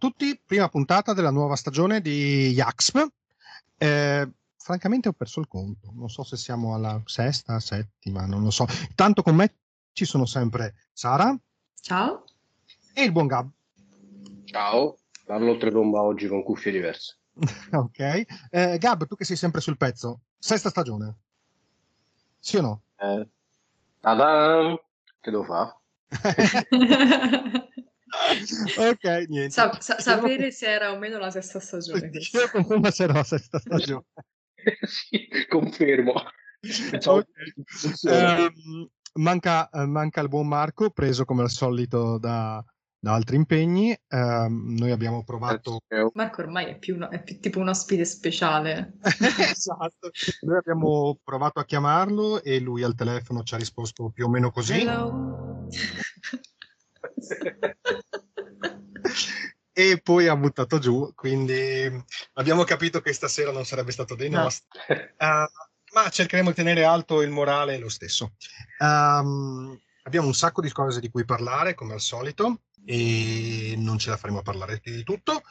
Ciao a tutti, prima puntata della nuova stagione di Yaxp. Eh, francamente ho perso il conto, non so se siamo alla sesta, settima, non lo so. Tanto con me ci sono sempre Sara. Ciao. E il buon Gab. Ciao, parlo oltretomba oggi con cuffie diverse. ok. Eh, Gab, tu che sei sempre sul pezzo, sesta stagione. Sì o no? Eh, ta-da! Che devo fare? ok, niente. Sa- sa- sapere se era o meno la sesta stagione. Io confermo se era la sesta stagione. sì, confermo. Okay. Um, manca, uh, manca, il buon Marco, preso come al solito da, da altri impegni. Um, noi abbiamo provato. Marco ormai è più, uno, è più tipo un ospite speciale. esatto. Noi abbiamo provato a chiamarlo e lui al telefono ci ha risposto più o meno così. e poi ha buttato giù, quindi abbiamo capito che stasera non sarebbe stato dei nostri, uh, ma cercheremo di tenere alto il morale lo stesso. Um, abbiamo un sacco di cose di cui parlare, come al solito, e non ce la faremo a parlare di tutto,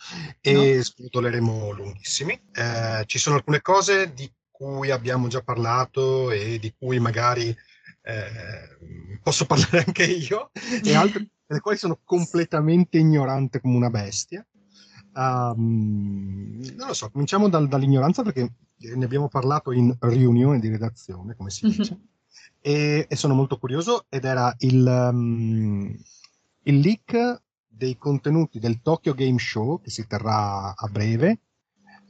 e no. sputoleremo lunghissimi. Uh, ci sono alcune cose di cui abbiamo già parlato e di cui magari eh, posso parlare anche io, e altre delle quali sono completamente ignorante come una bestia. Um, non lo so, cominciamo dal, dall'ignoranza perché ne abbiamo parlato in riunione di redazione, come si dice, e, e, sono molto curioso ed era il, um, il, leak dei contenuti del Tokyo Game Show che si terrà a breve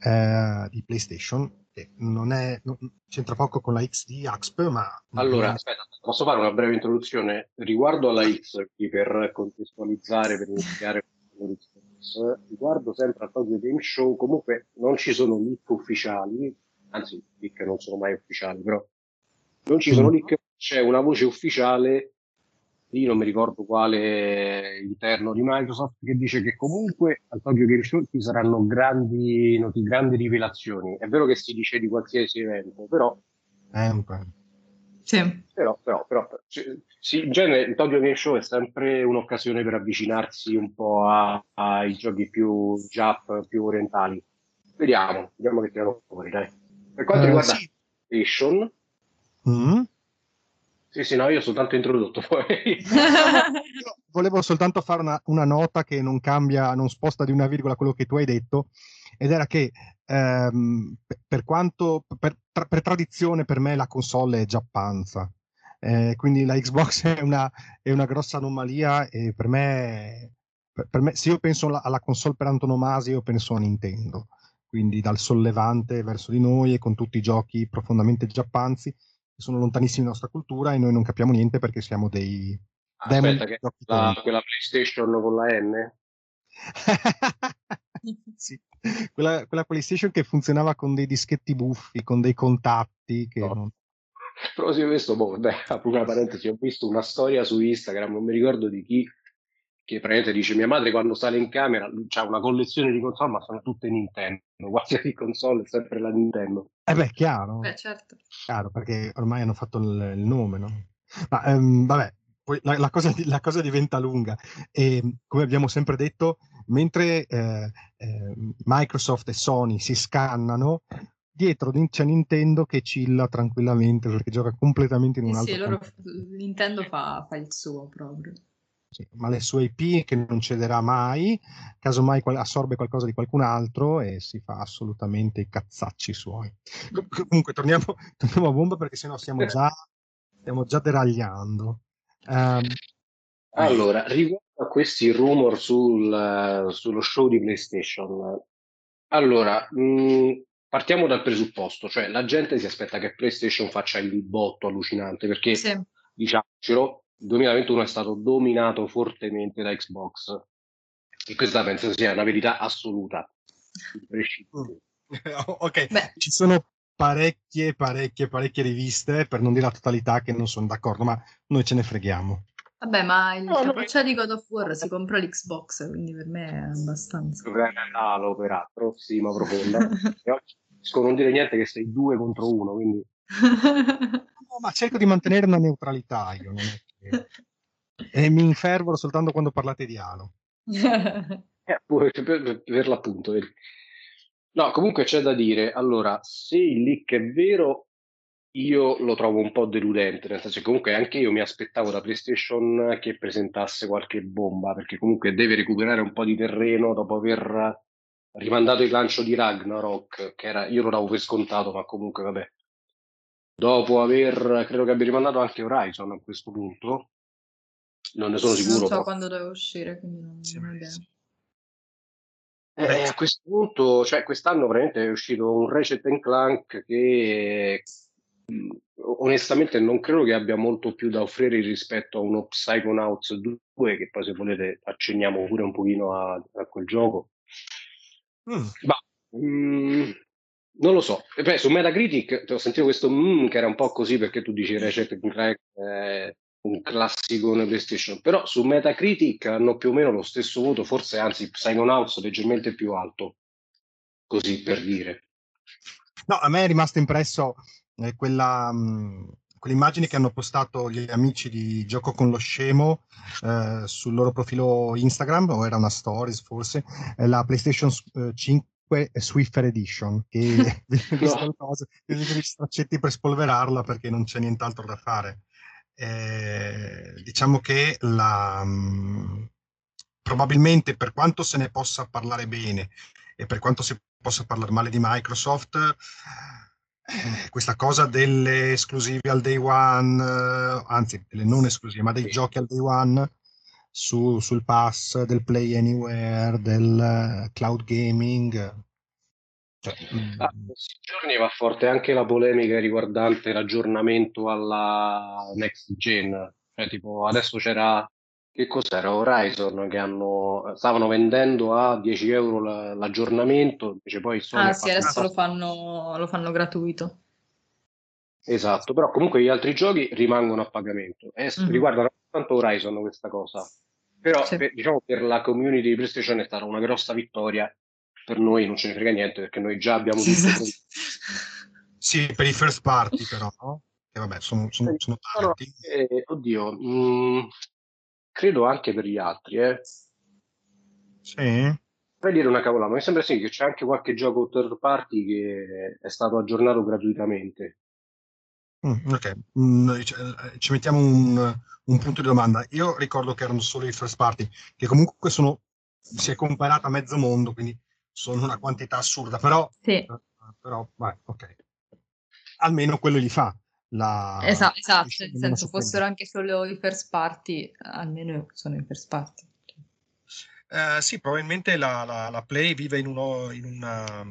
eh, di PlayStation che non è non, c'entra poco con la XD Axp, ma allora aspetta, posso fare una breve introduzione? Riguardo alla X per contestualizzare, per iniziare riguardo sempre al Tokyo Game Show, comunque non ci sono leak ufficiali, anzi leak non sono mai ufficiali, però non ci sono leak, c'è una voce ufficiale io non mi ricordo quale interno di Microsoft che dice che comunque al Tokyo Game Show ci saranno grandi, noti, grandi rivelazioni. È vero che si dice di qualsiasi evento, però... Eh, sì. Però, però, però sì, in genere il Tokyo Game Show è sempre un'occasione per avvicinarsi un po' a, ai giochi più Jap, più orientali. Vediamo, vediamo che tirano fuori, dai. Per quanto uh, riguarda sì. PlayStation, mm-hmm sì, sì, no, io ho soltanto introdotto poi. volevo soltanto fare una, una, nota che non cambia, non sposta di una virgola quello che tu hai detto, ed era che ehm, per quanto, per, tra, per, tradizione per me la console è giappanza, eh, quindi la Xbox è una, è una, grossa anomalia e per me, per, per me, se io penso alla, alla console per antonomasia, io penso a Nintendo, quindi dal sollevante verso di noi e con tutti i giochi profondamente giappanzi sono lontanissimi dalla nostra cultura e noi non capiamo niente perché siamo dei Aspetta, che la, quella PlayStation con la N? sì, quella, quella, PlayStation che funzionava con dei dischetti buffi, con dei contatti. Che no. non... Però sì, questo, boh, beh, apro una parentesi, ho visto una storia su Instagram, non mi ricordo di chi, che praticamente dice mia madre quando sale in camera ha una collezione di console ma sono tutte Nintendo qualsiasi console è sempre la Nintendo. Eh beh chiaro. Beh certo. Chiaro perché ormai hanno fatto il, il nome no? ma um, vabbè poi la, la, cosa, la, cosa, diventa lunga. E come abbiamo sempre detto mentre eh, eh, Microsoft e Sony si scannano dietro c'è Nintendo che chilla tranquillamente perché gioca completamente in un sì, altro sì, loro, Nintendo fa, fa il suo proprio sì, ma le sue IP che non cederà mai, casomai assorbe qualcosa di qualcun altro e si fa assolutamente i cazzacci suoi. Comunque torniamo, torniamo a bomba perché sennò stiamo già, stiamo già deragliando. Um, allora, riguardo a questi rumor sul, sullo show di PlayStation, allora, mh, partiamo dal presupposto, cioè la gente si aspetta che PlayStation faccia il botto allucinante perché, sì. diciamocelo, il 2021 è stato dominato fortemente da Xbox e questa penso sia una verità assoluta. Mm. ok, Beh. ci sono parecchie, parecchie, parecchie riviste, per non dire la totalità, che non sono d'accordo, ma noi ce ne freghiamo. Vabbè, ma il no, capoccia di God of War si compra l'Xbox, quindi per me è abbastanza. Regalo, peraltro, stima profonda. e oggi non dire niente che sei due contro uno, quindi... no, ma cerco di mantenere una neutralità io, non è e mi infervoro soltanto quando parlate di Halo. Eh, per, per, per l'appunto. No, comunque c'è da dire, allora, se il leak è vero, io lo trovo un po' deludente, nel senso che comunque anche io mi aspettavo da PlayStation che presentasse qualche bomba, perché comunque deve recuperare un po' di terreno dopo aver rimandato il lancio di Ragnarok, che era, io lo davo per scontato, ma comunque vabbè. Dopo aver, credo che abbia rimandato anche Horizon a questo punto, non ne sono sicuro. Non so quando deve uscire, quindi non, sì, non idea. Eh, a questo punto, cioè quest'anno veramente è uscito un Ratchet Clank che mh, onestamente non credo che abbia molto più da offrire rispetto a uno Psychonauts 2, che poi se volete accenniamo pure un pochino a, a quel gioco. Mm. Ma mh, non lo so. E beh, su Metacritic ho sentito questo mm, che era un po' così perché tu dici Ratchet Clank è un classico nella PlayStation, però su Metacritic hanno più o meno lo stesso voto, forse anzi Psychonauts leggermente più alto, così per dire. No, a me è rimasto impresso eh, quella, mh, mm, quell'immagine che hanno postato gli amici di Gioco con lo Scemo eh, sul loro profilo Instagram, o era una stories forse, eh, la PlayStation 5 eh, Swiffer Edition, che no. cosa, gli straccetti per spolverarla perché non c'è nient'altro da fare. Eh, diciamo che la, mh, mm, probabilmente per quanto se ne possa parlare bene e per quanto si possa parlare male di Microsoft, eh, questa cosa delle esclusive al day one, eh, anzi delle non esclusive, ma dei giochi al day one su, sul pass, del play anywhere, del cloud gaming, cioè, ah, mm. questi giorni va forte anche la polemica riguardante l'aggiornamento alla next gen. Cioè, tipo, adesso c'era che cos'era Horizon che hanno, stavano vendendo a 10 euro l'aggiornamento, invece poi Sony Ah, sì, adesso lo fanno, lo fanno gratuito. Esatto, però comunque gli altri giochi rimangono a pagamento e mm-hmm. riguarda tanto Horizon questa cosa. Però sì. per, diciamo per la community di PlayStation è stata una grossa vittoria per noi non ce ne frega niente perché noi già abbiamo sì, esatto. sì per i first party però no? che vabbè sono, sono, sono tanti eh, oddio mh, mm, credo anche per gli altri eh. sì per dire una cavolata, ma mi sembra sì che c'è anche qualche gioco third party che è stato aggiornato gratuitamente. Mm, ok, mm, ci mettiamo un, un, punto di domanda. Io ricordo che erano solo i first party, che comunque sono, si è comparata a mezzo mondo, quindi sono una quantità assurda, però, sì. eh, però beh, ok. Almeno quello li fa. La... Esatto, esatto, nel senso fossero anche solo i first party, almeno sono i first party. Eh, sì, probabilmente la, la, la, Play vive in, uno, in, una,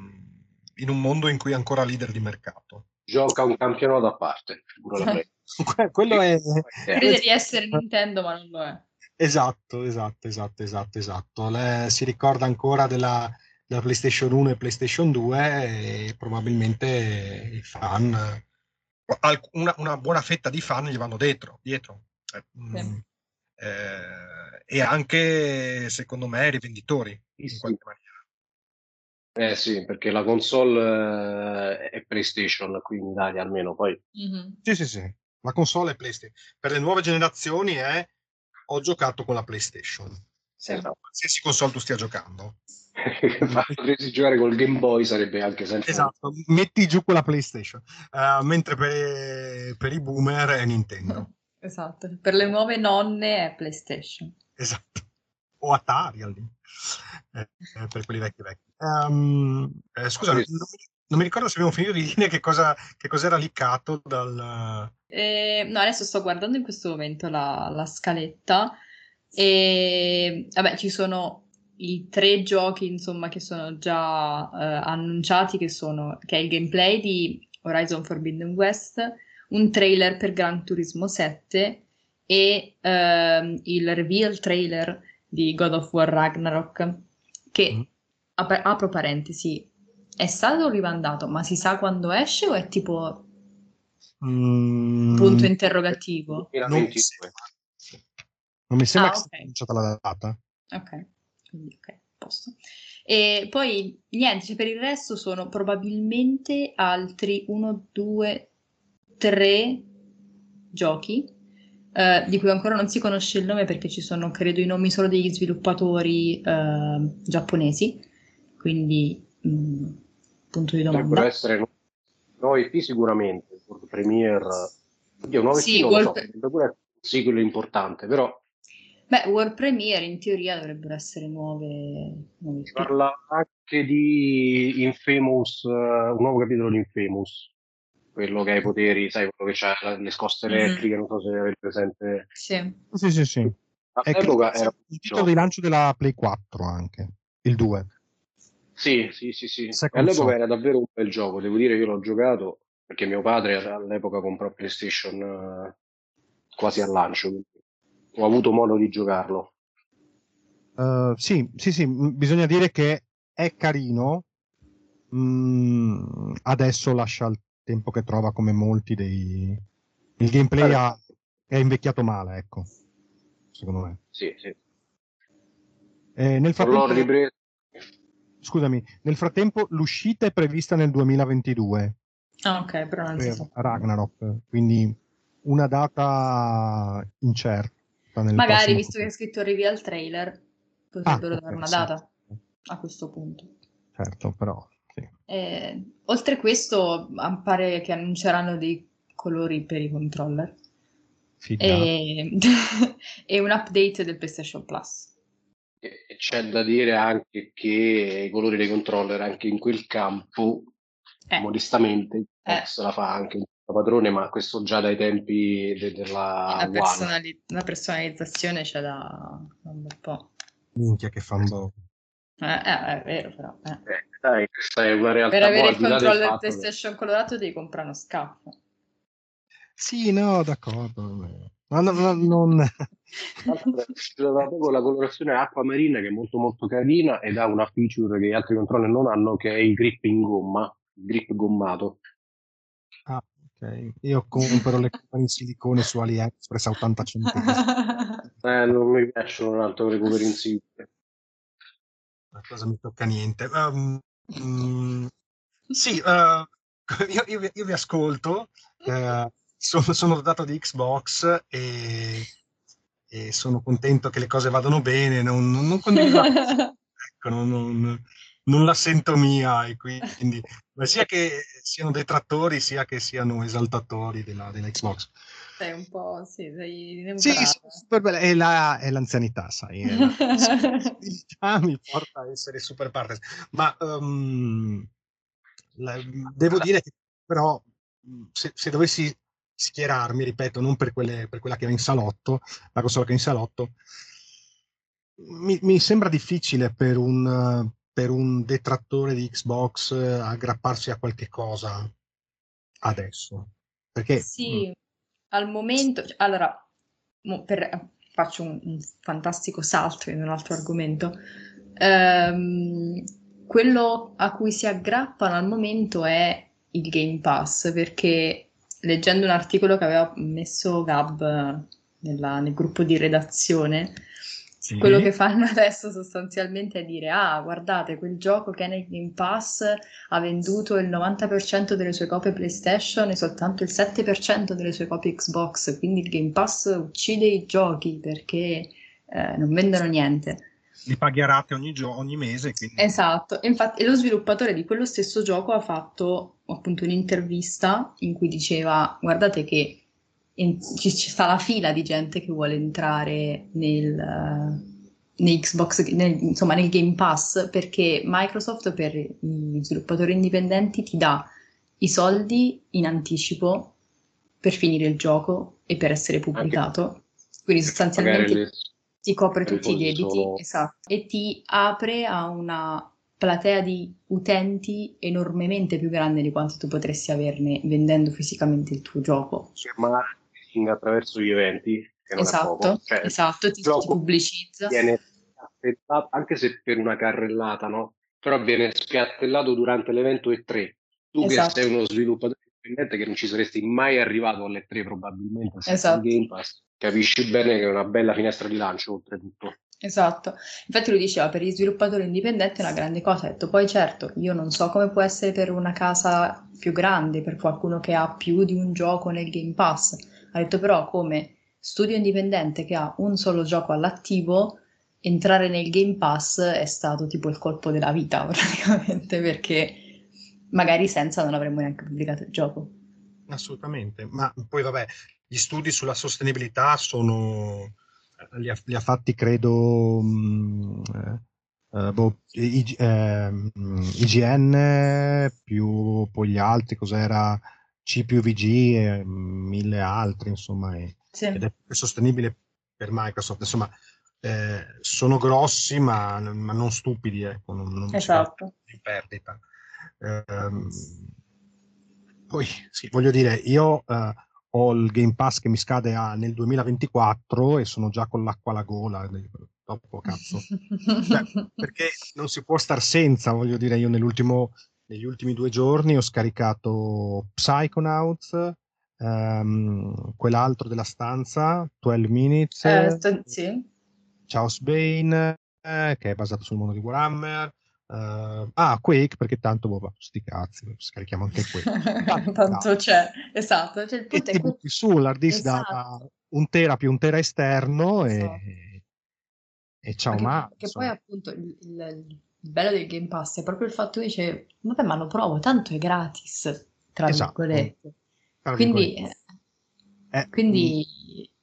in, un mondo in cui è ancora leader di mercato. Gioca un campionato a parte, quello è... Crede di essere Nintendo, ma non lo è. Esatto, esatto, esatto, esatto, esatto. Le, si ricorda ancora della, da PlayStation 1 e PlayStation 2 e probabilmente i fan, una, una buona fetta di fan gli vanno dietro, dietro. Eh, sì. Mm, eh, e anche secondo me rivenditori in sì. qualche maniera. Eh sì, perché la console eh, è PlayStation qui in Italia almeno poi. Mm-hmm. Sì, sì, sì. La console è PlayStation. Per le nuove generazioni è ho giocato con la PlayStation. Sì. Qualsiasi console tu stia giocando. Potresti giocare col Game Boy sarebbe anche senza esatto metti giù quella PlayStation uh, mentre per, per, i boomer è Nintendo esatto per le nuove nonne è PlayStation esatto o Atari eh, eh, per quelli vecchi vecchi um, eh, scusa non mi, non mi, ricordo se abbiamo finito di dire che cosa che cos'era liccato dal eh, no adesso sto guardando in questo momento la, la scaletta e vabbè ci sono i tre giochi insomma che sono già eh, annunciati che sono che è il gameplay di Horizon Forbidden West un trailer per Gran Turismo 7 e ehm, il reveal trailer di God of War Ragnarok che mm. ap- apro parentesi è stato rimandato ma si sa quando esce o è tipo mm. punto interrogativo non mi sembra, non mi sembra ah, che okay. sia la data ok quindi ok, posto. E poi niente, cioè, per il resto sono probabilmente altri 1, 2, 3 giochi eh, di cui ancora non si conosce il nome perché ci sono, credo, i nomi solo degli sviluppatori eh, giapponesi, quindi mh, mm, punto di domanda. Dovrebbero essere noi IP sicuramente, World Premiere, io nuovi sì, non World... so, sì, quello è importante, però... Beh, World Premiere in teoria dovrebbero essere nuove... nuove si parla anche di Infamous, uh, un nuovo capitolo di Infamous, quello che ha i poteri, sai, quello che ha le scosse mm-hmm. elettriche, mm-hmm. non so se avete presente. Sì, sì, sì. sì. All'epoca era il titolo di lancio della Play 4 anche, il 2. Sì, sì, sì, sì. All'epoca era davvero un bel gioco, devo dire, io l'ho giocato perché mio padre all'epoca comprò PlayStation uh, quasi al lancio, ho avuto modo di giocarlo. Uh, sì, sì, sì, bisogna dire che è carino, mm, adesso lascia il tempo che trova come molti dei... Il gameplay ha... è invecchiato male, ecco, secondo me. Sì, sì. Eh, nel frattempo... Scusami, nel frattempo l'uscita è prevista nel 2022. Ah, ok, però non si sa. Ragnarok, quindi una data incerta. Magari, visto futuro. che è scritto reveal trailer, potrebbero ah, dare una data a questo punto. Certo, però eh, oltre a questo, pare che annunceranno dei colori per i controller e... e, un update del PlayStation Plus. E c'è da dire anche che i colori dei controller, anche in quel campo, eh. modestamente, eh. la fa anche un padrone, ma questo già dai tempi de- della la, personali- la personalizzazione c'è da un bel po'. Minchia che fanno eh, eh, è vero, però. Eh. Eh, dai, questa è una realtà. Per avere il controller PlayStation che... colorato devi comprare uno scaffo. Sì, no, d'accordo. Ma no, no, non... la colorazione acqua marina che è molto molto carina ed ha una feature che gli altri controller non hanno che è il grip in gomma, il grip gommato. Ah, ok. Io compro le coppe in silicone su AliExpress a 80 centesimi. eh, non mi piacciono un altro recupero in silicone la cosa mi tocca niente. Um, um, sì, uh, io, io, io, vi ascolto, uh, sono, sono dotato di Xbox e, e, sono contento che le cose vadano bene, non, non, non condivido, ecco, non, non, non, la sento mia e quindi sia che siano detrattori sia che siano esaltatori della, della Xbox. Sei un po', sì, sei Sì, super bella. È, la, è l'anzianità, sai. È la mi porta a essere super parte. Ma um, la, devo dire che però se, se, dovessi schierarmi, ripeto, non per, quelle, per quella che ho in salotto, la consola che ho in salotto, mi, mi sembra difficile per un, per un detrattore di Xbox aggrapparsi a qualche cosa adesso. Perché sì. Mh, al momento, allora, per, faccio un, un, fantastico salto in un altro argomento. Um, quello a cui si aggrappano al momento è il Game Pass, perché leggendo un articolo che aveva messo Gab nella, nel gruppo di redazione, sì. Quello che fanno adesso sostanzialmente è dire: Ah, guardate, quel gioco che è nel Game Pass ha venduto il 90% delle sue copie PlayStation e soltanto il 7% delle sue copie Xbox. Quindi il Game Pass uccide i giochi perché eh, non vendono niente. Li pagherate ogni, gio- ogni mese. Quindi... Esatto, infatti lo sviluppatore di quello stesso gioco ha fatto appunto un'intervista in cui diceva: Guardate che in, ci, ci, sta la fila di gente che vuole entrare nel, uh, Xbox, nel, insomma nel Game Pass, perché Microsoft per gli sviluppatori indipendenti ti dà i soldi in anticipo per finire il gioco e per essere pubblicato. Anche Quindi sostanzialmente ti copre tutti i debiti solo... esatto, e ti apre a una platea di utenti enormemente più grande di quanto tu potresti averne vendendo fisicamente il tuo gioco. Ma marketing attraverso gli eventi. esatto, cioè, esatto, ti, ti pubblicizza. Viene anche se per una carrellata, no? Però viene spiattellato durante l'evento E3. Tu esatto. che sei uno sviluppatore indipendente che non ci saresti mai arrivato alle 3 probabilmente esatto. Game Pass, capisci bene che è una bella finestra di lancio oltretutto. Esatto, infatti lui diceva per gli sviluppatori indipendenti è una grande cosa, ha detto poi certo io non so come può essere per una casa più grande, per qualcuno che ha più di un gioco nel Game Pass, ha detto però come studio indipendente che ha un solo gioco all'attivo, entrare nel Game Pass è stato tipo il colpo della vita praticamente perché magari senza non avremmo neanche pubblicato il gioco. Assolutamente, ma poi vabbè, gli studi sulla sostenibilità sono, li ha, li ha fatti credo mh, mm, eh, boh, I, eh, IGN più poi gli altri, cos'era C più VG e mille altri, insomma, e, sì. ed è sostenibile per Microsoft, insomma, eh, sono grossi ma, ma, non stupidi, ecco, non, non esatto. in perdita. Eh, poi, sì, voglio dire, io uh, ho il Game Pass che mi scade a, nel 2024 e sono già con l'acqua alla gola. Dopo, cazzo. cioè, perché non si può star senza, voglio dire, io nell'ultimo, negli ultimi due giorni ho scaricato Psychonauts, um, quell'altro della stanza, 12 Minutes, eh, st- sì. Chaos Bane, eh, che è basato sul mondo di Warhammer, Uh, ah, Quake, perché tanto, boh, sti cazzi, scarichiamo anche Quake. Tanto, tanto c'è, esatto. Cioè, e ti butti su l'hard disk esatto. da un tera più un tera esterno esatto. e, e ciao ma. ma che, poi appunto il, il, il, bello del Game Pass è proprio il fatto che dice, vabbè ma lo provo, tanto è gratis, tra esatto. virgolette. Tra quindi, eh, eh, quindi mm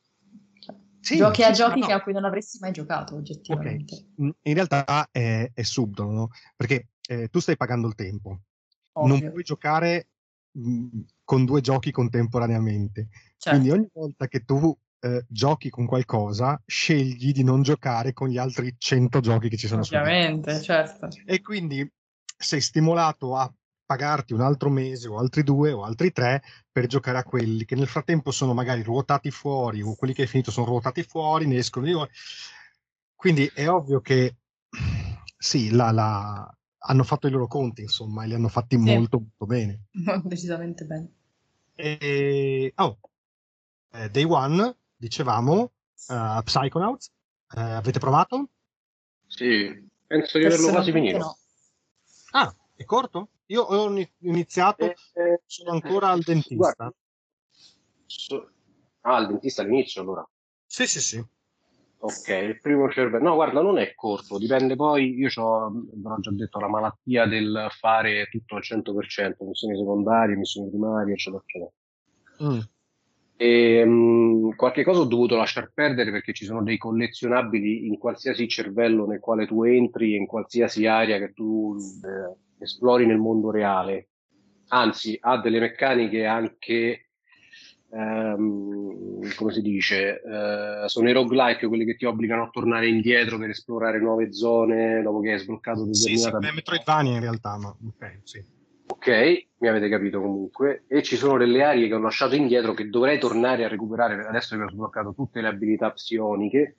sì, giochi a giochi no. a cui non avresti mai giocato oggettivamente. Okay. In realtà è, è subdolo, no? perché eh, tu stai pagando il tempo, Ovvio. non puoi giocare mh, mm, con due giochi contemporaneamente. Certo. Quindi ogni volta che tu eh, giochi con qualcosa, scegli di non giocare con gli altri 100 giochi che ci sono Ovviamente, certo. E quindi sei stimolato a pagarti un altro mese o altri due o altri tre per giocare a quelli che nel frattempo sono magari ruotati fuori o quelli che hai finito sono ruotati fuori, ne escono di nuovo. Quindi è ovvio che sì, la, la, hanno fatto i loro conti, insomma, e li hanno fatti sì. molto, molto bene. Decisamente bene. E, oh, eh, Day One, dicevamo, uh, Psychonauts, uh, avete provato? Sì, penso di averlo quasi finito. No. Ah, è corto? Io ho iniziato, eh, eh, sono ancora al dentista. Guarda, so, ah, al dentista all'inizio allora? Sì, sì, sì. Ok, il primo cervello. No, guarda, non è corto, dipende poi, io ho, l'ho già detto, la malattia del fare tutto al 100%, missioni secondarie, missioni primarie, eccetera, eccetera. Mm. E, um, qualche cosa ho dovuto lasciar perdere perché ci sono dei collezionabili in qualsiasi cervello nel quale tu entri, in qualsiasi area che tu eh, esplori nel mondo reale, anzi ha delle meccaniche anche, um, come si dice, uh, sono i roguelike quelli che ti obbligano a tornare indietro per esplorare nuove zone dopo che hai sbloccato determinata... Sì, sì, Metroidvania in realtà, ma ok, sì. Ok, mi avete capito comunque. E ci sono delle aree che ho lasciato indietro che dovrei tornare a recuperare adesso che ho sbloccato tutte le abilità psioniche.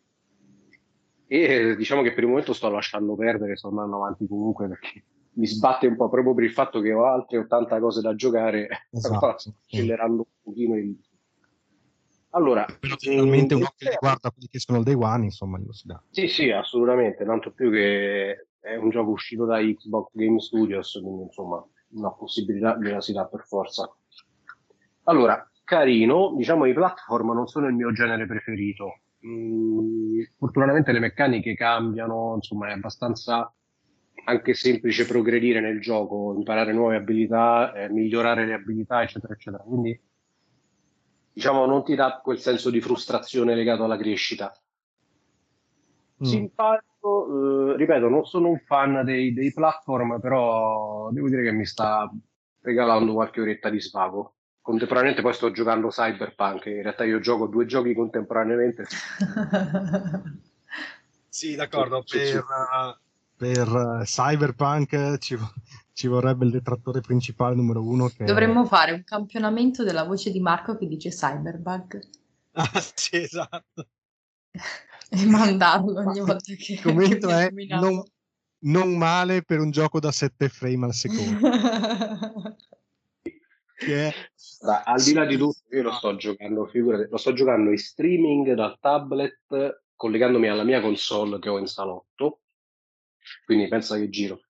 E diciamo che per il momento sto lasciando perdere, sto andando avanti comunque perché mi sbatte un po' proprio per il fatto che ho altre 80 cose da giocare, esatto. accelerando un pochino il... Allora, però finalmente un occhio riguarda quelli che sono il day one, insomma, lo si dà. Sì, sì, assolutamente, tanto più che è un gioco uscito da Xbox Game Studios, quindi insomma, una possibilità gliela si dà per forza. Allora, carino, diciamo i platform non sono il mio genere preferito. Mm, fortunatamente le meccaniche cambiano, insomma, è abbastanza anche semplice progredire nel gioco, imparare nuove abilità, eh, migliorare le abilità, eccetera, eccetera. Quindi, diciamo, non ti dà quel senso di frustrazione legato alla crescita. Mm. Simpatico, eh, ripeto, non sono un fan dei, dei platform, però devo dire che mi sta regalando qualche oretta di svago contemporaneamente poi sto giocando Cyberpunk, in realtà io gioco due giochi contemporaneamente. sì, d'accordo, per, per uh, Cyberpunk ci, ci, vorrebbe il detrattore principale numero uno. Che Dovremmo è... fare un campionamento della voce di Marco che dice Cyberpunk. Ah, sì, esatto. e mandarlo ogni volta che... Il commento è non, non, male per un gioco da 7 frame al secondo. che è... Da, al di là di tutto, io lo sto giocando, figurate, lo sto giocando in streaming dal tablet collegandomi alla mia console che ho in salotto quindi pensa che giro.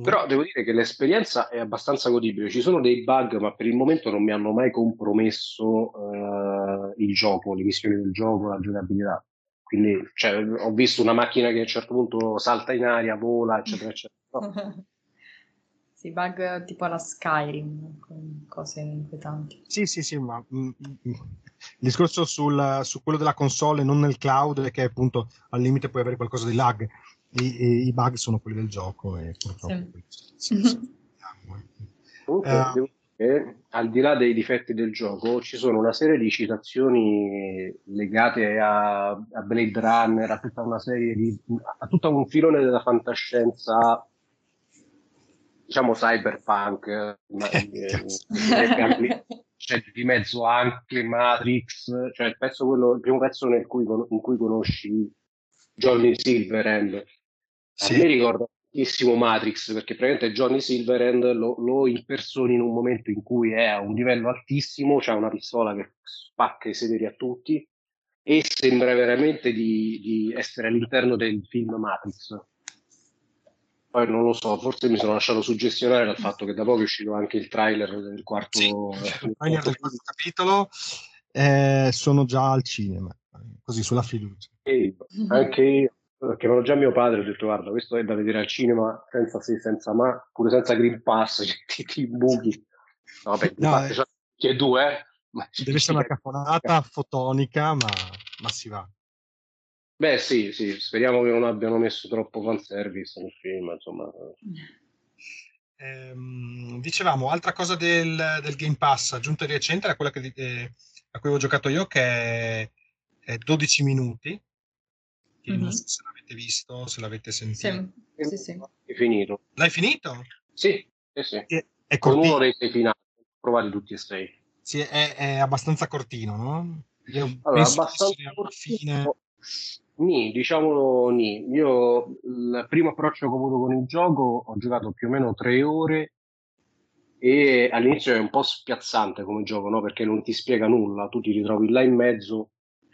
Però devo dire che l'esperienza è abbastanza godibile. Ci sono dei bug, ma per il momento non mi hanno mai compromesso uh, il gioco, le missioni del gioco, la giocabilità. Quindi cioè, ho visto una macchina che a un certo punto salta in aria, vola, eccetera, eccetera. sì, bug tipo alla Skyrim, con cose inquietanti. Sì, sì, sì, ma mm, mm, mm. il discorso sul, su quello della console e non nel cloud è che appunto al limite puoi avere qualcosa di lag i, i bug sono quelli del gioco e purtroppo sì. sì, Comunque, uh, devo dire, al di là dei difetti del gioco, ci sono una serie di citazioni legate a, a Blade Runner, a tutta una serie di a tutto un filone della fantascienza diciamo cyberpunk ma, eh, c'è di mezzo anche Matrix cioè il pezzo quello il primo pezzo nel cui, in cui conosci Johnny Silverhand sì. A me ricorda tantissimo Matrix perché praticamente Johnny Silverhand lo, lo impersoni in un momento in cui è a un livello altissimo, c'ha una pistola che spacca i sederi a tutti e sembra veramente di, di essere all'interno del film Matrix. Poi non lo so, forse mi sono lasciato suggestionare dal fatto che da poco è uscito anche il trailer del quarto, sì, del quarto capitolo. Eh, sono già al cinema, così sulla fiducia. E anche io chiamano già mio padre ho detto guarda questo è da vedere al cinema senza se senza ma pure senza green pass ti, ti buchi no, vabbè, no, eh. che due eh? ma deve essere una cafonata fotonica ma, ma si va beh sì sì speriamo che non abbiano messo troppo fanservice nel film insomma ehm, dicevamo altra cosa del, del, Game Pass aggiunta di recente era quella che, eh, a cui ho giocato io che è, è 12 minuti mm-hmm. se l'avete visto, se l'avete sentito. Sì, sì, sì. È finito. L'hai finito? Sì, sì, sì. È, è Con uno dei sei finali, provati tutti e sei. Sì, è, è abbastanza cortino, no? Io allora, abbastanza cortino. Nì, diciamolo nì. Io il primo approccio che ho avuto con il gioco ho giocato più o meno tre ore e all'inizio è un po' spiazzante come gioco, no? Perché non ti spiega nulla, tu ti ritrovi là in mezzo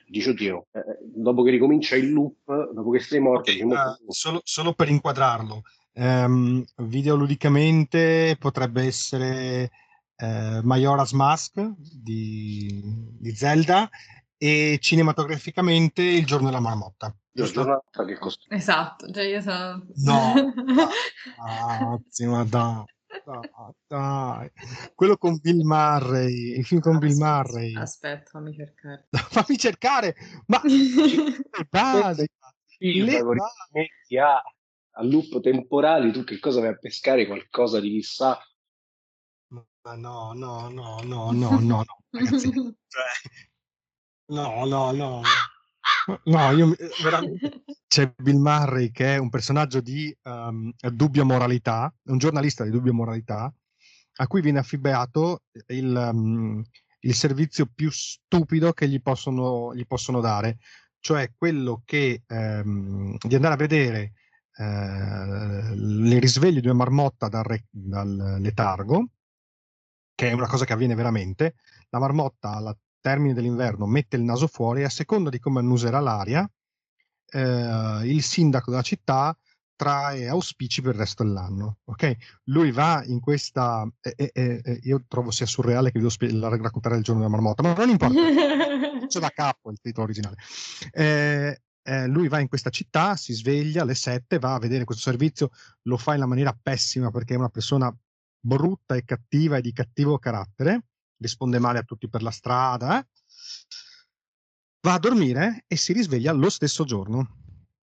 dici oddio, eh, eh, dopo che ricomincia il loop, dopo che sei morto... Okay, uh, solo, solo, per inquadrarlo, um, videoludicamente potrebbe essere uh, Majora's Mask di, di, Zelda e cinematograficamente Il giorno della marmotta. Il giorno che costa. Esatto, cioè io sono... No, ah, ma dai. Dai, dai. Quello con Bill Murray, il film con Bill Murray. Aspetta, fammi cercare. fammi cercare, ma base, metti a, a loop temporali, tu che cosa vai a pescare? Qualcosa di chissà. Ma no, no, no, no, no, no, no, ragazzi. Cioè, no, no, no. No, io veramente... C'è Bill Murray che è un personaggio di um, dubbia moralità, un giornalista di dubbia moralità, a cui viene affibbiato il, um, il servizio più stupido che gli possono, gli possono dare, cioè quello che, um, di andare a vedere uh, il risveglio di una marmotta dal, re, dal letargo, che è una cosa che avviene veramente. La marmotta alla termine dell'inverno mette il naso fuori e a seconda di come annuserà l'aria, eh, il sindaco della città trae auspici per il resto dell'anno. Okay? Lui va in questa. Eh, eh, io trovo sia surreale che vi devo raccontare il giorno della marmotta, ma non importa, c'è da capo il titolo originale. Eh, eh, lui va in questa città, si sveglia alle 7, va a vedere questo servizio, lo fa in una maniera pessima perché è una persona brutta e cattiva e di cattivo carattere risponde male a tutti per la strada, eh? va a dormire e si risveglia lo stesso giorno.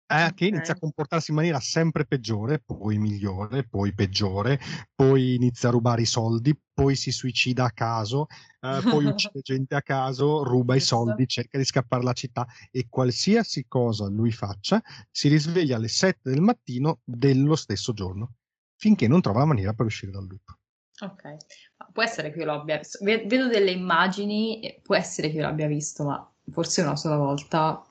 Eh, che inizia a comportarsi in maniera sempre peggiore, poi migliore, poi peggiore, poi inizia a rubare i soldi, poi si suicida a caso, eh, poi uccide gente a caso, ruba i soldi, cerca di scappare dalla città e qualsiasi cosa lui faccia si risveglia alle 7 del mattino dello stesso giorno, finché non trova la maniera per uscire dal loop. Ok, può essere che io l'abbia visto. Vedo delle immagini, può essere che io l'abbia visto, ma forse una sola volta,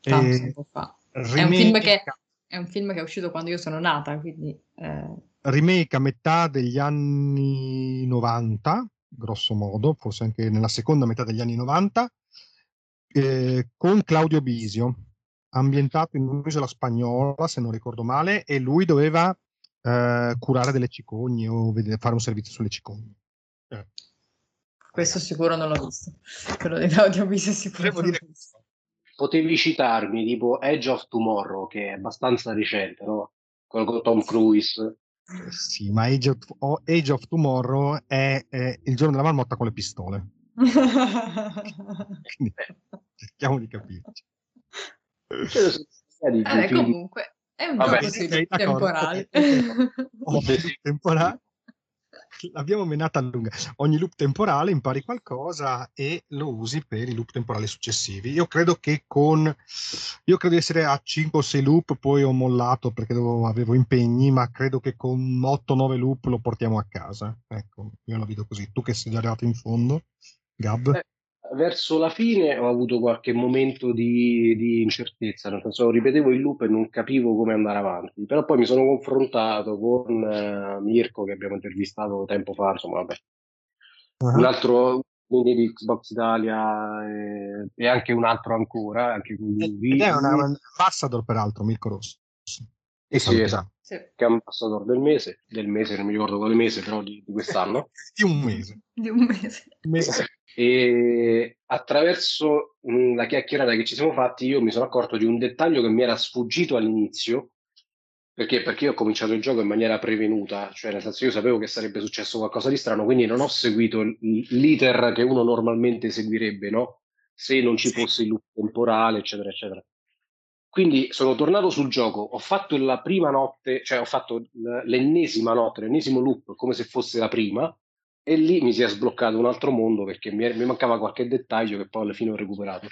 tanto e... tempo fa. Remake... È, un film che, è un film che è uscito quando io sono nata, quindi... Eh... Remake a metà degli anni 90, grosso modo, forse anche nella seconda metà degli anni 90, eh, con Claudio Bisio, ambientato in un'isola spagnola, se non ricordo male, e lui doveva uh, curare delle cicogne o vedere, fare un servizio sulle cicogne. Eh. Questo sicuro non l'ho visto. Quello dell'audio viso sicuro visto. Potevi citarmi tipo Edge of Tomorrow, che è abbastanza recente, no? Quello con Tom Cruise. Sì, ma Age of, Age of Tomorrow è, è, il giorno della marmotta con le pistole. Quindi, cerchiamo di capirci. Eh, comunque, è un Vabbè, gioco temporale. temporale l'abbiamo menata a lunga. Ogni loop temporale impari qualcosa e lo usi per i loop temporali successivi. Io credo che con io credo di essere a 5 o 6 loop, poi ho mollato perché dovevo, avevo impegni, ma credo che con 8-9 loop lo portiamo a casa. Ecco, io la vedo così. Tu che sei già arrivato in fondo, Gab? Eh, verso la fine ho avuto qualche momento di, di, incertezza, nel senso ripetevo il loop e non capivo come andare avanti, però poi mi sono confrontato con uh, Mirko che abbiamo intervistato tempo fa, insomma vabbè, uh-huh. un altro mini di Xbox Italia e, e, anche un altro ancora, anche con lui. Ed è un ambassador peraltro, Mirko Rosso. Eh sì, esatto. Sì. Che è ambassador del mese, del mese, non mi ricordo quale mese, però di, di quest'anno. di un mese. Di un mese. mese. E attraverso la chiacchierata che ci siamo fatti, io mi sono accorto di un dettaglio che mi era sfuggito all'inizio. Perché? Perché io ho cominciato il gioco in maniera prevenuta, cioè nel senso io sapevo che sarebbe successo qualcosa di strano, quindi non ho seguito l'iter che uno normalmente seguirebbe, no? Se non ci fosse il loop temporale, eccetera, eccetera. Quindi sono tornato sul gioco, ho fatto la prima notte, cioè ho fatto l'ennesima notte, l'ennesimo loop come se fosse la prima, e lì mi si è sbloccato un altro mondo perché mi, mi mancava qualche dettaglio che poi alla fine ho recuperato.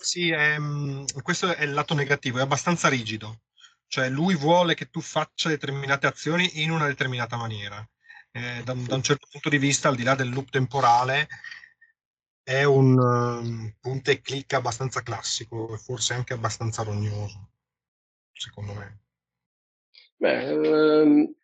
Sì, è, ehm, questo è il lato negativo, è abbastanza rigido, cioè lui vuole che tu faccia determinate azioni in una determinata maniera. Eh, da, da, un certo punto di vista, al di là del loop temporale, è un um, punta e clicca abbastanza classico e forse anche abbastanza rognoso, secondo me. Beh, ehm,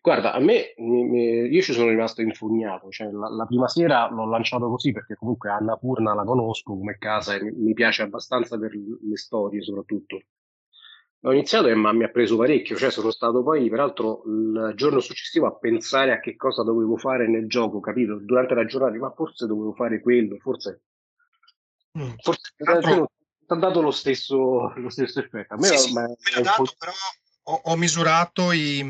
guarda, a me io ci sono rimasto infugnato, cioè, la, la, prima sera l'ho lanciato così perché comunque Anna Purna la conosco come casa e mi, piace abbastanza per le storie soprattutto. Ho iniziato e ma mi ha preso parecchio, cioè sono stato poi peraltro il giorno successivo a pensare a che cosa dovevo fare nel gioco, capito? Durante la giornata, ma forse dovevo fare quello, forse... Mm. Forse ha dato lo stesso, lo stesso effetto. A me, sì, sì, me dato, però ho, ho misurato i...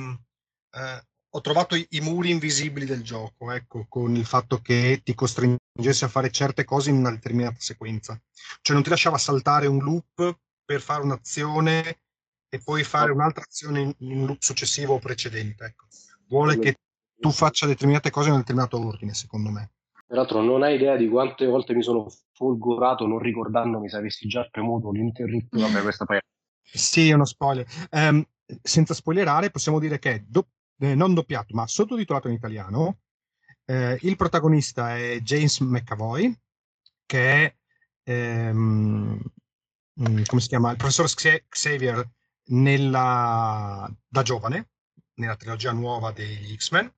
Eh, ho trovato i, i, muri invisibili del gioco, ecco, con il fatto che ti costringesse a fare certe cose in una determinata sequenza. Cioè non ti lasciava saltare un loop per fare un'azione e poi fare un'altra azione in, in un loop successivo o precedente. Ecco. Vuole che tu faccia determinate cose in un determinato ordine, secondo me. Peraltro non hai idea di quante volte mi sono folgorato non ricordandomi se avessi già premuto l'interrupt. Vabbè, questa poi... Sì, è uno spoiler. Um, senza spoilerare, possiamo dire che do- eh, non doppiato, ma sottotitolato in italiano. Eh, il protagonista è James McAvoy, che è ehm, mm, come si chiama? Il professor Xavier nella, da giovane, nella trilogia nuova degli X-Men.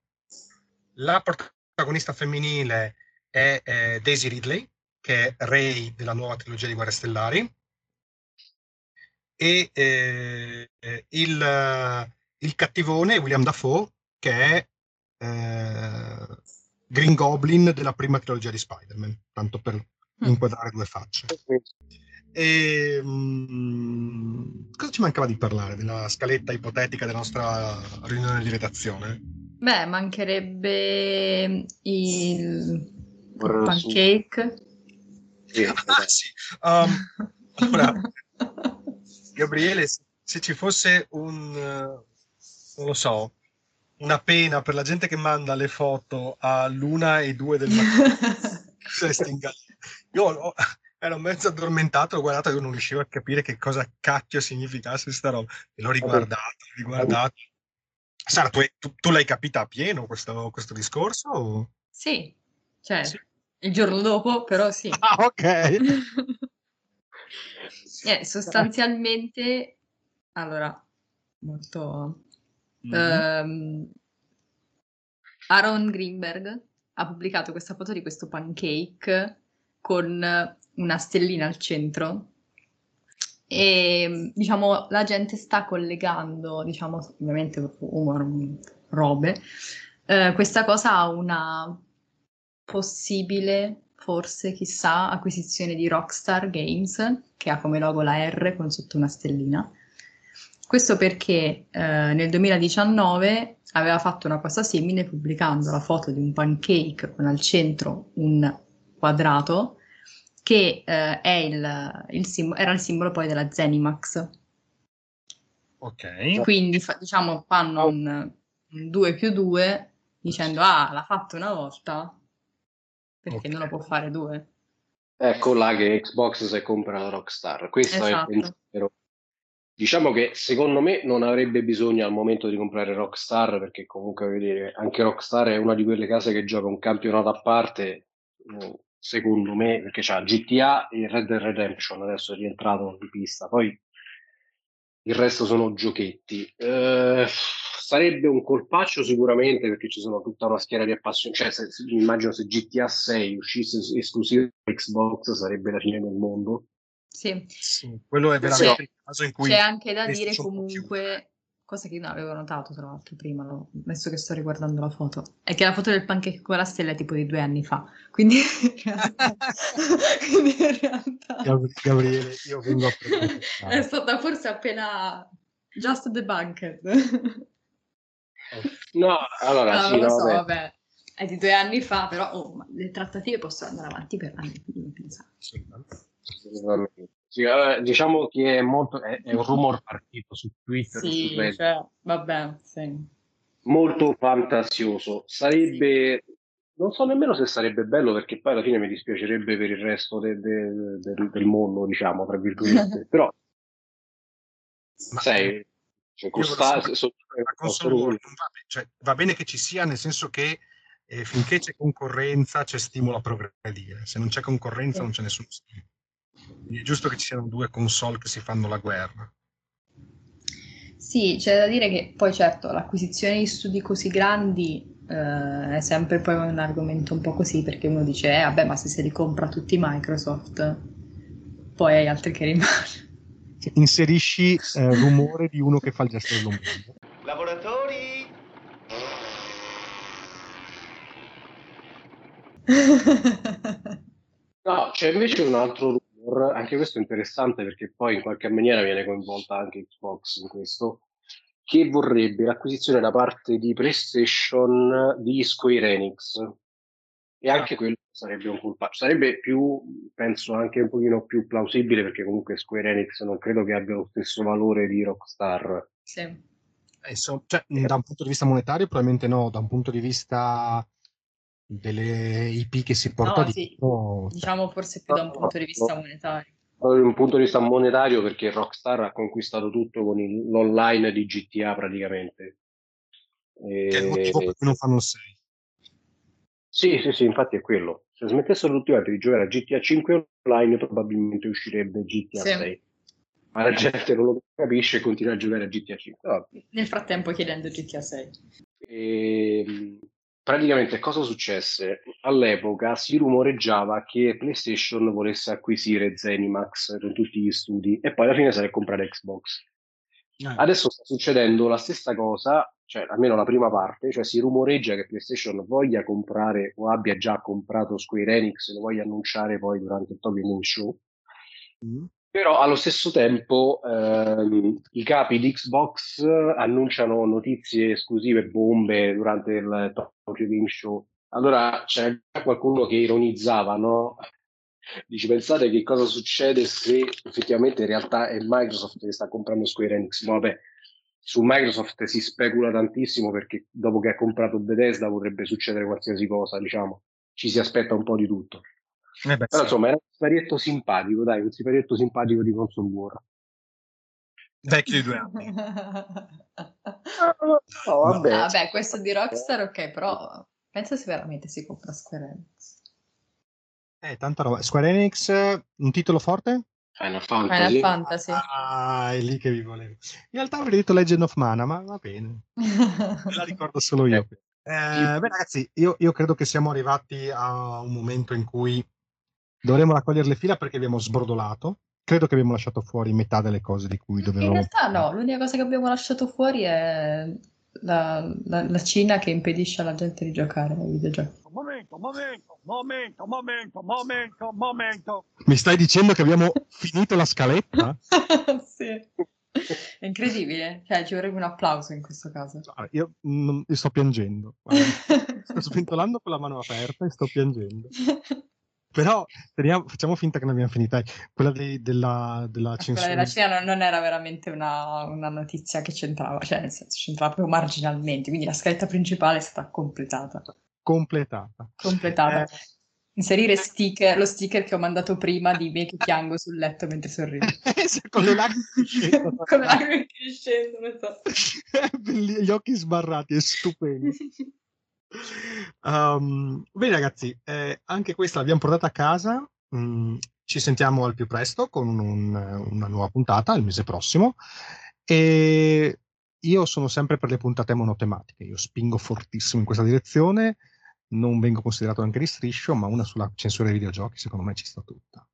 La protagonista femminile è eh, Daisy Ridley, che è Ray della nuova trilogia di Guerre Stellari. E eh, il, il, cattivone è William Dafoe, che è eh, Green Goblin della prima trilogia di Spider-Man, tanto per mm. inquadrare due facce. E, um, cosa ci mancava di parlare della scaletta ipotetica della nostra riunione di redazione? Beh, mancherebbe il pancake. Sì, ah, sì. Um, allora, Gabriele, se ci fosse un, non lo so, una pena per la gente che manda le foto all'una e due del mattino, io ho, ero mezzo addormentato, l'ho guardato e io non riuscivo a capire che cosa cacchio significasse questa roba. E l'ho riguardato, riguardato. Sara, tu, tu, tu, l'hai capita a pieno questo, questo discorso? O? Sì, cioè sì. il giorno dopo, però sì. Ah, ok. eh, sostanzialmente, allora, molto... Mm-hmm. Um, Aaron Greenberg ha pubblicato questa foto di questo pancake con una stellina al centro e diciamo la gente sta collegando, diciamo ovviamente humor, robe, eh, questa cosa ha una possibile, forse chissà, acquisizione di Rockstar Games, che ha come logo la R con sotto una stellina. Questo perché eh, nel 2019 aveva fatto una cosa simile pubblicando la foto di un pancake con al centro un quadrato che eh, il, il simbolo, era il simbolo poi della Zenimax. Ok. Quindi fa, diciamo fanno un, un 2 più 2 dicendo ah l'ha fatto una volta perché okay. non lo può fare due. Ecco là che Xbox si compra la Rockstar. Questo esatto. è il esatto. pensiero. Diciamo che secondo me non avrebbe bisogno al momento di comprare Rockstar perché comunque vedere anche Rockstar è una di quelle case che gioca un campionato a parte secondo me perché c'ha GTA e Red Dead Redemption adesso è rientrato in pista poi il resto sono giochetti eh, sarebbe un colpaccio sicuramente perché ci sono tutta una schiera di appassionati. Cioè, se, immagino se GTA 6 uscisse esclusivo Xbox sarebbe la fine del mondo. Sì. sì quello è veramente c'è, il caso in cui... C'è anche da dire comunque, cosa che io avevo notato tra l'altro prima, no? adesso che sto riguardando la foto, è che la foto del pancake con la stella è tipo di due anni fa. Quindi, quindi in realtà... Gabriele, io vengo a È stata forse appena... Just debunked. No, allora no, sì, lo no, so, vabbè. È di due anni fa, però oh, le trattative possono andare avanti per anni, sì, diciamo che è, molto, è, è, un rumor partito su Twitter. Sì, su cioè, vabbè, sì. Molto fantasioso. Sarebbe, non so nemmeno se sarebbe bello perché poi alla fine mi dispiacerebbe per il resto de, de, de, del mondo, diciamo, tra virgolette. però, Ma... sai, cioè, costa, so, console va, cioè, va, bene che ci sia, nel senso che eh, finché c'è concorrenza c'è stimolo a progredire, se non c'è concorrenza sì. non c'è nessun stimolo. È giusto che ci siano due console che si fanno la guerra. Sì, c'è da dire che poi certo l'acquisizione di studi così grandi eh, è sempre poi un argomento un po' così perché uno dice eh vabbè ma se si ricompra tutti Microsoft poi hai altri che rimangono inserisci eh, rumore di uno che fa il gesto dell'ombrello. Lavoratori! no, c'è invece un altro rumore, anche questo è interessante perché poi in qualche maniera viene coinvolta anche Xbox in questo, che vorrebbe l'acquisizione da parte di PlayStation di Square Enix. E anche quello sarebbe un colpaccio. Sarebbe più, penso, anche un pochino più plausibile perché comunque Square Enix non credo che abbia lo stesso valore di Rockstar. Sì. Eh, so, cioè, da un punto di vista monetario probabilmente no, da un punto di vista delle IP che si porta no. Sì. Diciamo forse più da un punto di vista monetario. Da un punto di vista monetario perché Rockstar ha conquistato tutto con il, l'online di GTA praticamente. E... Che è il motivo per cui non fanno 6. Sì, sì, sì, infatti è quello. Se smettessero tutti quanti di giocare a GTA 5 online, probabilmente uscirebbe GTA sì. 6. Ma la gente non lo capisce e continua a giocare a GTA 5. No. Nel frattempo chiedendo GTA 6. E, ehm, praticamente cosa successe? All'epoca si rumoreggiava che PlayStation volesse acquisire Zenimax con tutti gli studi e poi alla fine sarebbe comprare Xbox. Eh. Adesso sta succedendo la stessa cosa cioè almeno la prima parte, cioè si rumoreggia che PlayStation voglia comprare o abbia già comprato Square Enix e lo voglia annunciare poi durante il Tokyo Game Show. Mm. Però allo stesso tempo ehm, i capi di Xbox annunciano notizie esclusive bombe durante il Tokyo Game Show. Allora c'è qualcuno che ironizzava, no? Dici, pensate che cosa succede se effettivamente in realtà è Microsoft che sta comprando Square Enix? No, vabbè, su Microsoft si specula tantissimo perché dopo che ha comprato Bethesda potrebbe succedere qualsiasi cosa, diciamo, ci si aspetta un po' di tutto. Eh beh, Però sì. insomma era un siparietto simpatico, dai, un siparietto simpatico di Console War. Vecchio di due anni. oh, vabbè. vabbè, questo di Rockstar ok, però penso se veramente si compra Square Enix. Eh, tanta roba. Square Enix, un titolo forte? Final Fantasy. Final Fantasy. Ah, è lì che vi volevo. In realtà avrei detto Legend of Mana, ma va bene. Me la ricordo solo io. Eh, beh, ragazzi, io, io, credo che siamo arrivati a un momento in cui dovremo raccogliere le fila perché abbiamo sbrodolato. credo che abbiamo lasciato fuori metà delle cose di cui dovevamo... In realtà no, l'unica cosa che abbiamo lasciato fuori è la, la, la Cina che impedisce alla gente di giocare ai videogiochi. Momento, momento, momento, momento, momento, momento. Mi stai dicendo che abbiamo finito la scaletta? sì. È incredibile, cioè ci vorrebbe un applauso in questo caso. io, non, io sto piangendo. sto sventolando con la mano aperta e sto piangendo. Però teniamo, facciamo finta che ne abbiamo finita. Quella di, della, della censura. Quella della Cina non, non era veramente una, una, notizia che c'entrava, cioè nel senso c'entrava proprio marginalmente, quindi la scaletta principale è stata completata. Completata. Completata. Eh. Inserire sticker, lo sticker che ho mandato prima di me che piango sul letto mentre sorrido. Con le lacrime che scendono. Con le lacrime che scendono, esatto. Gli occhi sbarrati, è stupendo. Um, bene ragazzi, eh, anche questa l'abbiamo portata a casa. Mm, ci sentiamo al più presto con un, una nuova puntata il mese prossimo. E io sono sempre per le puntate monotematiche. Io spingo fortissimo in questa direzione. Non vengo considerato anche di striscio, ma una sulla censura dei videogiochi, secondo me ci sta tutta.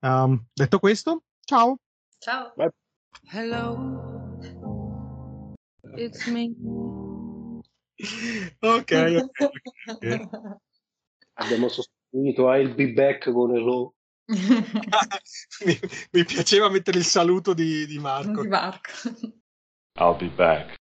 Um, detto questo, ciao. Ciao. Bye. Hello. It's me ok, ok. okay. Abbiamo sostituito I'll be back con Hello. mi, mi, piaceva mettere il saluto di, di Marco. Di Marco. I'll be back.